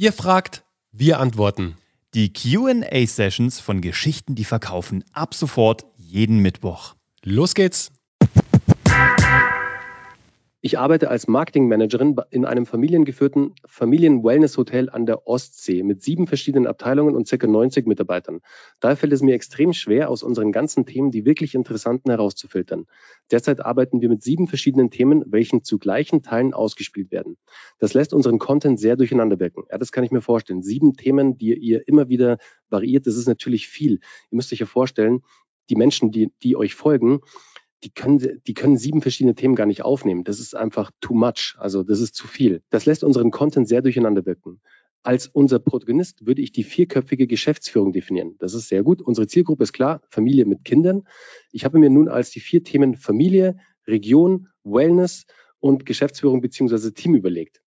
Ihr fragt, wir antworten. Die QA-Sessions von Geschichten, die verkaufen, ab sofort jeden Mittwoch. Los geht's! Ich arbeite als Marketingmanagerin in einem familiengeführten Familien-Wellness-Hotel an der Ostsee mit sieben verschiedenen Abteilungen und ca. 90 Mitarbeitern. Daher fällt es mir extrem schwer, aus unseren ganzen Themen die wirklich interessanten herauszufiltern. Derzeit arbeiten wir mit sieben verschiedenen Themen, welchen zu gleichen Teilen ausgespielt werden. Das lässt unseren Content sehr durcheinander wirken. Ja, das kann ich mir vorstellen. Sieben Themen, die ihr immer wieder variiert, das ist natürlich viel. Ihr müsst euch ja vorstellen, die Menschen, die, die euch folgen, die können, die können sieben verschiedene Themen gar nicht aufnehmen. Das ist einfach too much. Also das ist zu viel. Das lässt unseren Content sehr durcheinander wirken. Als unser Protagonist würde ich die vierköpfige Geschäftsführung definieren. Das ist sehr gut. Unsere Zielgruppe ist klar, Familie mit Kindern. Ich habe mir nun als die vier Themen Familie, Region, Wellness und Geschäftsführung beziehungsweise Team überlegt.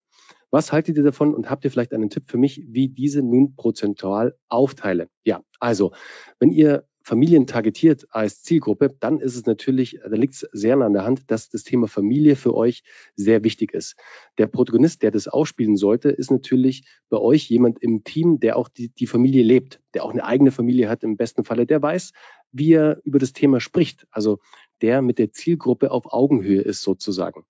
Was haltet ihr davon und habt ihr vielleicht einen Tipp für mich, wie diese nun prozentual aufteile? Ja, also, wenn ihr Familien targetiert als Zielgruppe, dann ist es natürlich, da liegt es sehr nah an der Hand, dass das Thema Familie für euch sehr wichtig ist. Der Protagonist, der das ausspielen sollte, ist natürlich bei euch jemand im Team, der auch die, die Familie lebt, der auch eine eigene Familie hat im besten Falle, der weiß, wie er über das Thema spricht. Also der mit der Zielgruppe auf Augenhöhe ist sozusagen.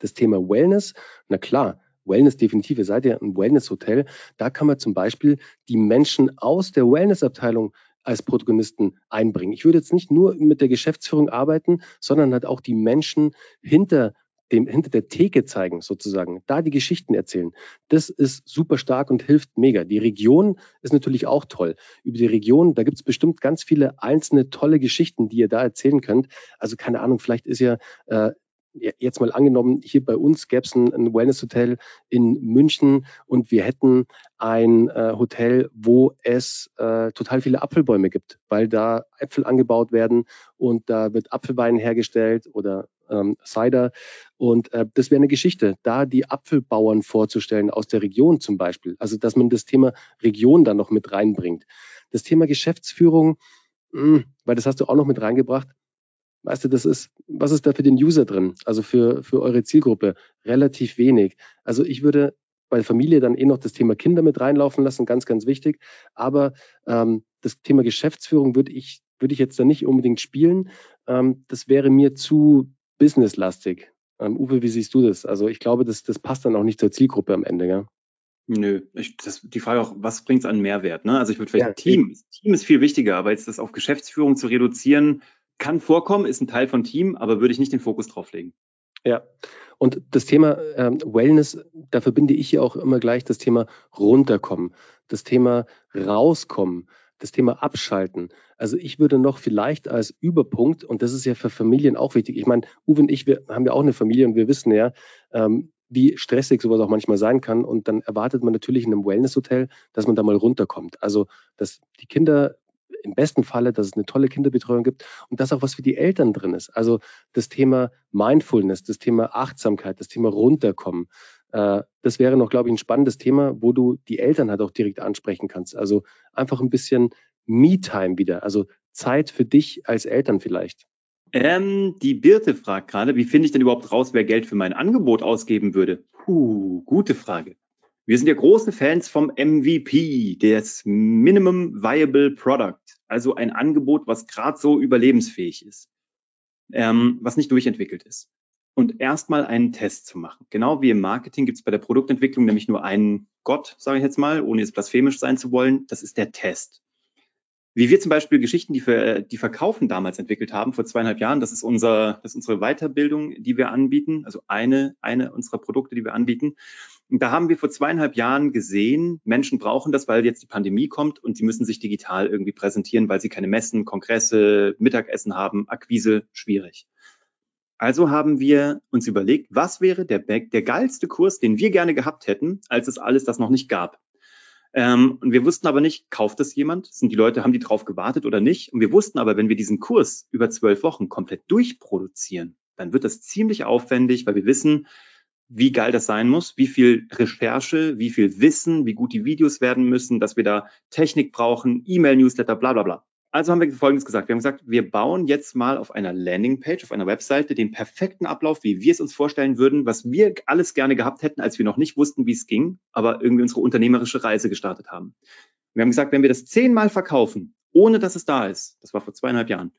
Das Thema Wellness, na klar, Wellness definitiv, ihr seid ja ein Wellness-Hotel. Da kann man zum Beispiel die Menschen aus der Wellness-Abteilung als Protagonisten einbringen. Ich würde jetzt nicht nur mit der Geschäftsführung arbeiten, sondern halt auch die Menschen hinter dem, hinter der Theke zeigen, sozusagen, da die Geschichten erzählen. Das ist super stark und hilft mega. Die Region ist natürlich auch toll. Über die Region, da gibt es bestimmt ganz viele einzelne tolle Geschichten, die ihr da erzählen könnt. Also keine Ahnung, vielleicht ist ja äh, jetzt mal angenommen, hier bei uns gäbe es ein, ein Wellness-Hotel in München und wir hätten ein äh, Hotel, wo es äh, total viele Apfelbäume gibt, weil da Äpfel angebaut werden und da wird Apfelwein hergestellt oder ähm, Cider. Und äh, das wäre eine Geschichte, da die Apfelbauern vorzustellen aus der Region zum Beispiel. Also, dass man das Thema Region dann noch mit reinbringt. Das Thema Geschäftsführung, mh, hm, weil das hast du auch noch mit reingebracht, Weißt du, das ist, was ist da für den User drin? Also für, für eure Zielgruppe? Relativ wenig. Also ich würde bei Familie dann eh noch das Thema Kinder mit reinlaufen lassen, ganz, ganz wichtig. Aber ähm, das Thema Geschäftsführung würde ich, würde ich jetzt da nicht unbedingt spielen. Ähm, das wäre mir zu businesslastig. Ähm, Uwe, wie siehst du das? Also ich glaube, das, das passt dann auch nicht zur Zielgruppe am Ende, ja? Nö, ich, das, die Frage auch, was bringt es an Mehrwert? Ne? Also ich würde vielleicht ja, Team, Team ist viel wichtiger, aber jetzt das auf Geschäftsführung zu reduzieren, kann vorkommen, ist ein Teil von Team, aber würde ich nicht den Fokus drauf legen. Ja, und das Thema ähm, Wellness, da verbinde ich ja auch immer gleich das Thema runterkommen, das Thema rauskommen, das Thema abschalten. Also ich würde noch vielleicht als Überpunkt, und das ist ja für Familien auch wichtig, ich meine, Uwe und ich, wir haben ja auch eine Familie und wir wissen ja, ähm, wie stressig sowas auch manchmal sein kann. Und dann erwartet man natürlich in einem Wellness-Hotel, dass man da mal runterkommt. Also, dass die Kinder im besten Falle, dass es eine tolle Kinderbetreuung gibt und dass auch was für die Eltern drin ist. Also das Thema Mindfulness, das Thema Achtsamkeit, das Thema Runterkommen. Äh, das wäre noch, glaube ich, ein spannendes Thema, wo du die Eltern halt auch direkt ansprechen kannst. Also einfach ein bisschen Me-Time wieder, also Zeit für dich als Eltern vielleicht. Ähm, die Birte fragt gerade, wie finde ich denn überhaupt raus, wer Geld für mein Angebot ausgeben würde? Puh, gute Frage. Wir sind ja große Fans vom MVP, des Minimum Viable Product, also ein Angebot, was gerade so überlebensfähig ist, ähm, was nicht durchentwickelt ist. Und erstmal einen Test zu machen. Genau wie im Marketing gibt es bei der Produktentwicklung nämlich nur einen Gott, sage ich jetzt mal, ohne jetzt blasphemisch sein zu wollen. Das ist der Test. Wie wir zum Beispiel Geschichten, die für die Verkaufen damals entwickelt haben, vor zweieinhalb Jahren, das ist unser, das ist unsere Weiterbildung, die wir anbieten, also eine, eine unserer Produkte, die wir anbieten. Und da haben wir vor zweieinhalb Jahren gesehen, Menschen brauchen das, weil jetzt die Pandemie kommt und sie müssen sich digital irgendwie präsentieren, weil sie keine Messen, Kongresse, Mittagessen haben, Akquise schwierig. Also haben wir uns überlegt, was wäre der, der geilste Kurs, den wir gerne gehabt hätten, als es alles das noch nicht gab. Ähm, und wir wussten aber nicht, kauft das jemand? Sind die Leute, haben die drauf gewartet oder nicht? Und wir wussten aber, wenn wir diesen Kurs über zwölf Wochen komplett durchproduzieren, dann wird das ziemlich aufwendig, weil wir wissen, wie geil das sein muss, wie viel Recherche, wie viel Wissen, wie gut die Videos werden müssen, dass wir da Technik brauchen, E-Mail-Newsletter, bla bla bla. Also haben wir Folgendes gesagt. Wir haben gesagt, wir bauen jetzt mal auf einer Landingpage, auf einer Webseite den perfekten Ablauf, wie wir es uns vorstellen würden, was wir alles gerne gehabt hätten, als wir noch nicht wussten, wie es ging, aber irgendwie unsere unternehmerische Reise gestartet haben. Wir haben gesagt, wenn wir das zehnmal verkaufen, ohne dass es da ist, das war vor zweieinhalb Jahren,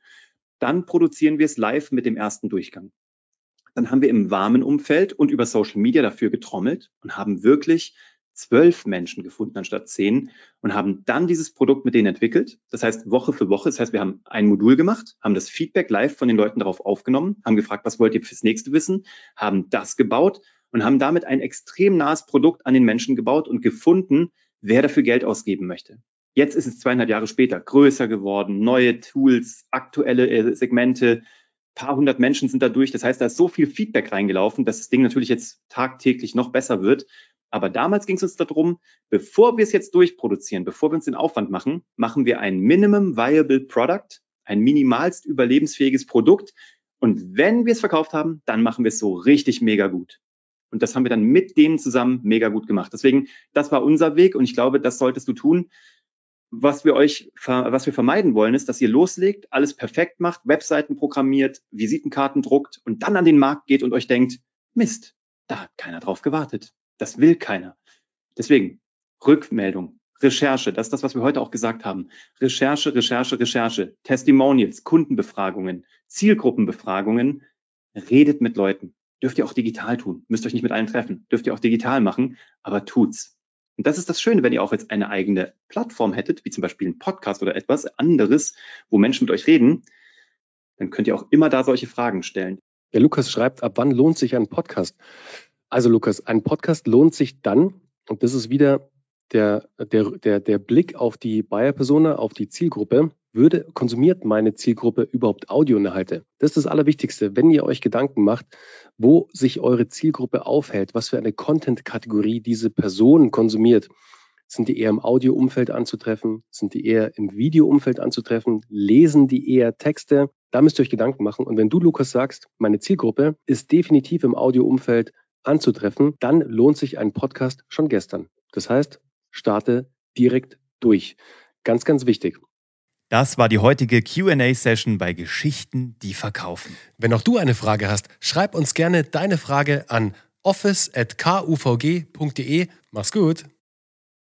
dann produzieren wir es live mit dem ersten Durchgang. Dann haben wir im warmen Umfeld und über Social Media dafür getrommelt und haben wirklich zwölf Menschen gefunden anstatt zehn und haben dann dieses Produkt mit denen entwickelt. Das heißt, Woche für Woche. Das heißt, wir haben ein Modul gemacht, haben das Feedback live von den Leuten darauf aufgenommen, haben gefragt, was wollt ihr fürs nächste wissen, haben das gebaut und haben damit ein extrem nahes Produkt an den Menschen gebaut und gefunden, wer dafür Geld ausgeben möchte. Jetzt ist es zweieinhalb Jahre später größer geworden, neue Tools, aktuelle äh, Segmente, paar hundert Menschen sind da durch. Das heißt, da ist so viel Feedback reingelaufen, dass das Ding natürlich jetzt tagtäglich noch besser wird. Aber damals ging es uns darum, bevor wir es jetzt durchproduzieren, bevor wir uns den Aufwand machen, machen wir ein Minimum Viable Product, ein minimalst überlebensfähiges Produkt. Und wenn wir es verkauft haben, dann machen wir es so richtig mega gut. Und das haben wir dann mit denen zusammen mega gut gemacht. Deswegen, das war unser Weg und ich glaube, das solltest du tun. Was wir euch, was wir vermeiden wollen, ist, dass ihr loslegt, alles perfekt macht, Webseiten programmiert, Visitenkarten druckt und dann an den Markt geht und euch denkt, Mist, da hat keiner drauf gewartet. Das will keiner. Deswegen Rückmeldung, Recherche, das ist das, was wir heute auch gesagt haben. Recherche, Recherche, Recherche, Testimonials, Kundenbefragungen, Zielgruppenbefragungen. Redet mit Leuten. Dürft ihr auch digital tun. Müsst euch nicht mit allen treffen. Dürft ihr auch digital machen, aber tut's. Und das ist das Schöne, wenn ihr auch jetzt eine eigene Plattform hättet, wie zum Beispiel ein Podcast oder etwas anderes, wo Menschen mit euch reden, dann könnt ihr auch immer da solche Fragen stellen. Der Lukas schreibt, ab wann lohnt sich ein Podcast? Also Lukas, ein Podcast lohnt sich dann, und das ist wieder der, der, der, der Blick auf die Buyer-Persona, auf die Zielgruppe, würde, konsumiert meine Zielgruppe überhaupt Audioinhalte? Das ist das Allerwichtigste. Wenn ihr euch Gedanken macht, wo sich eure Zielgruppe aufhält, was für eine Content-Kategorie diese Person konsumiert, sind die eher im Audio-Umfeld anzutreffen? Sind die eher im Video-Umfeld anzutreffen? Lesen die eher Texte? Da müsst ihr euch Gedanken machen. Und wenn du, Lukas, sagst, meine Zielgruppe ist definitiv im Audio-Umfeld anzutreffen, dann lohnt sich ein Podcast schon gestern. Das heißt, starte direkt durch. Ganz, ganz wichtig. Das war die heutige QA-Session bei Geschichten, die verkaufen. Wenn auch du eine Frage hast, schreib uns gerne deine Frage an office.kuvg.de. Mach's gut.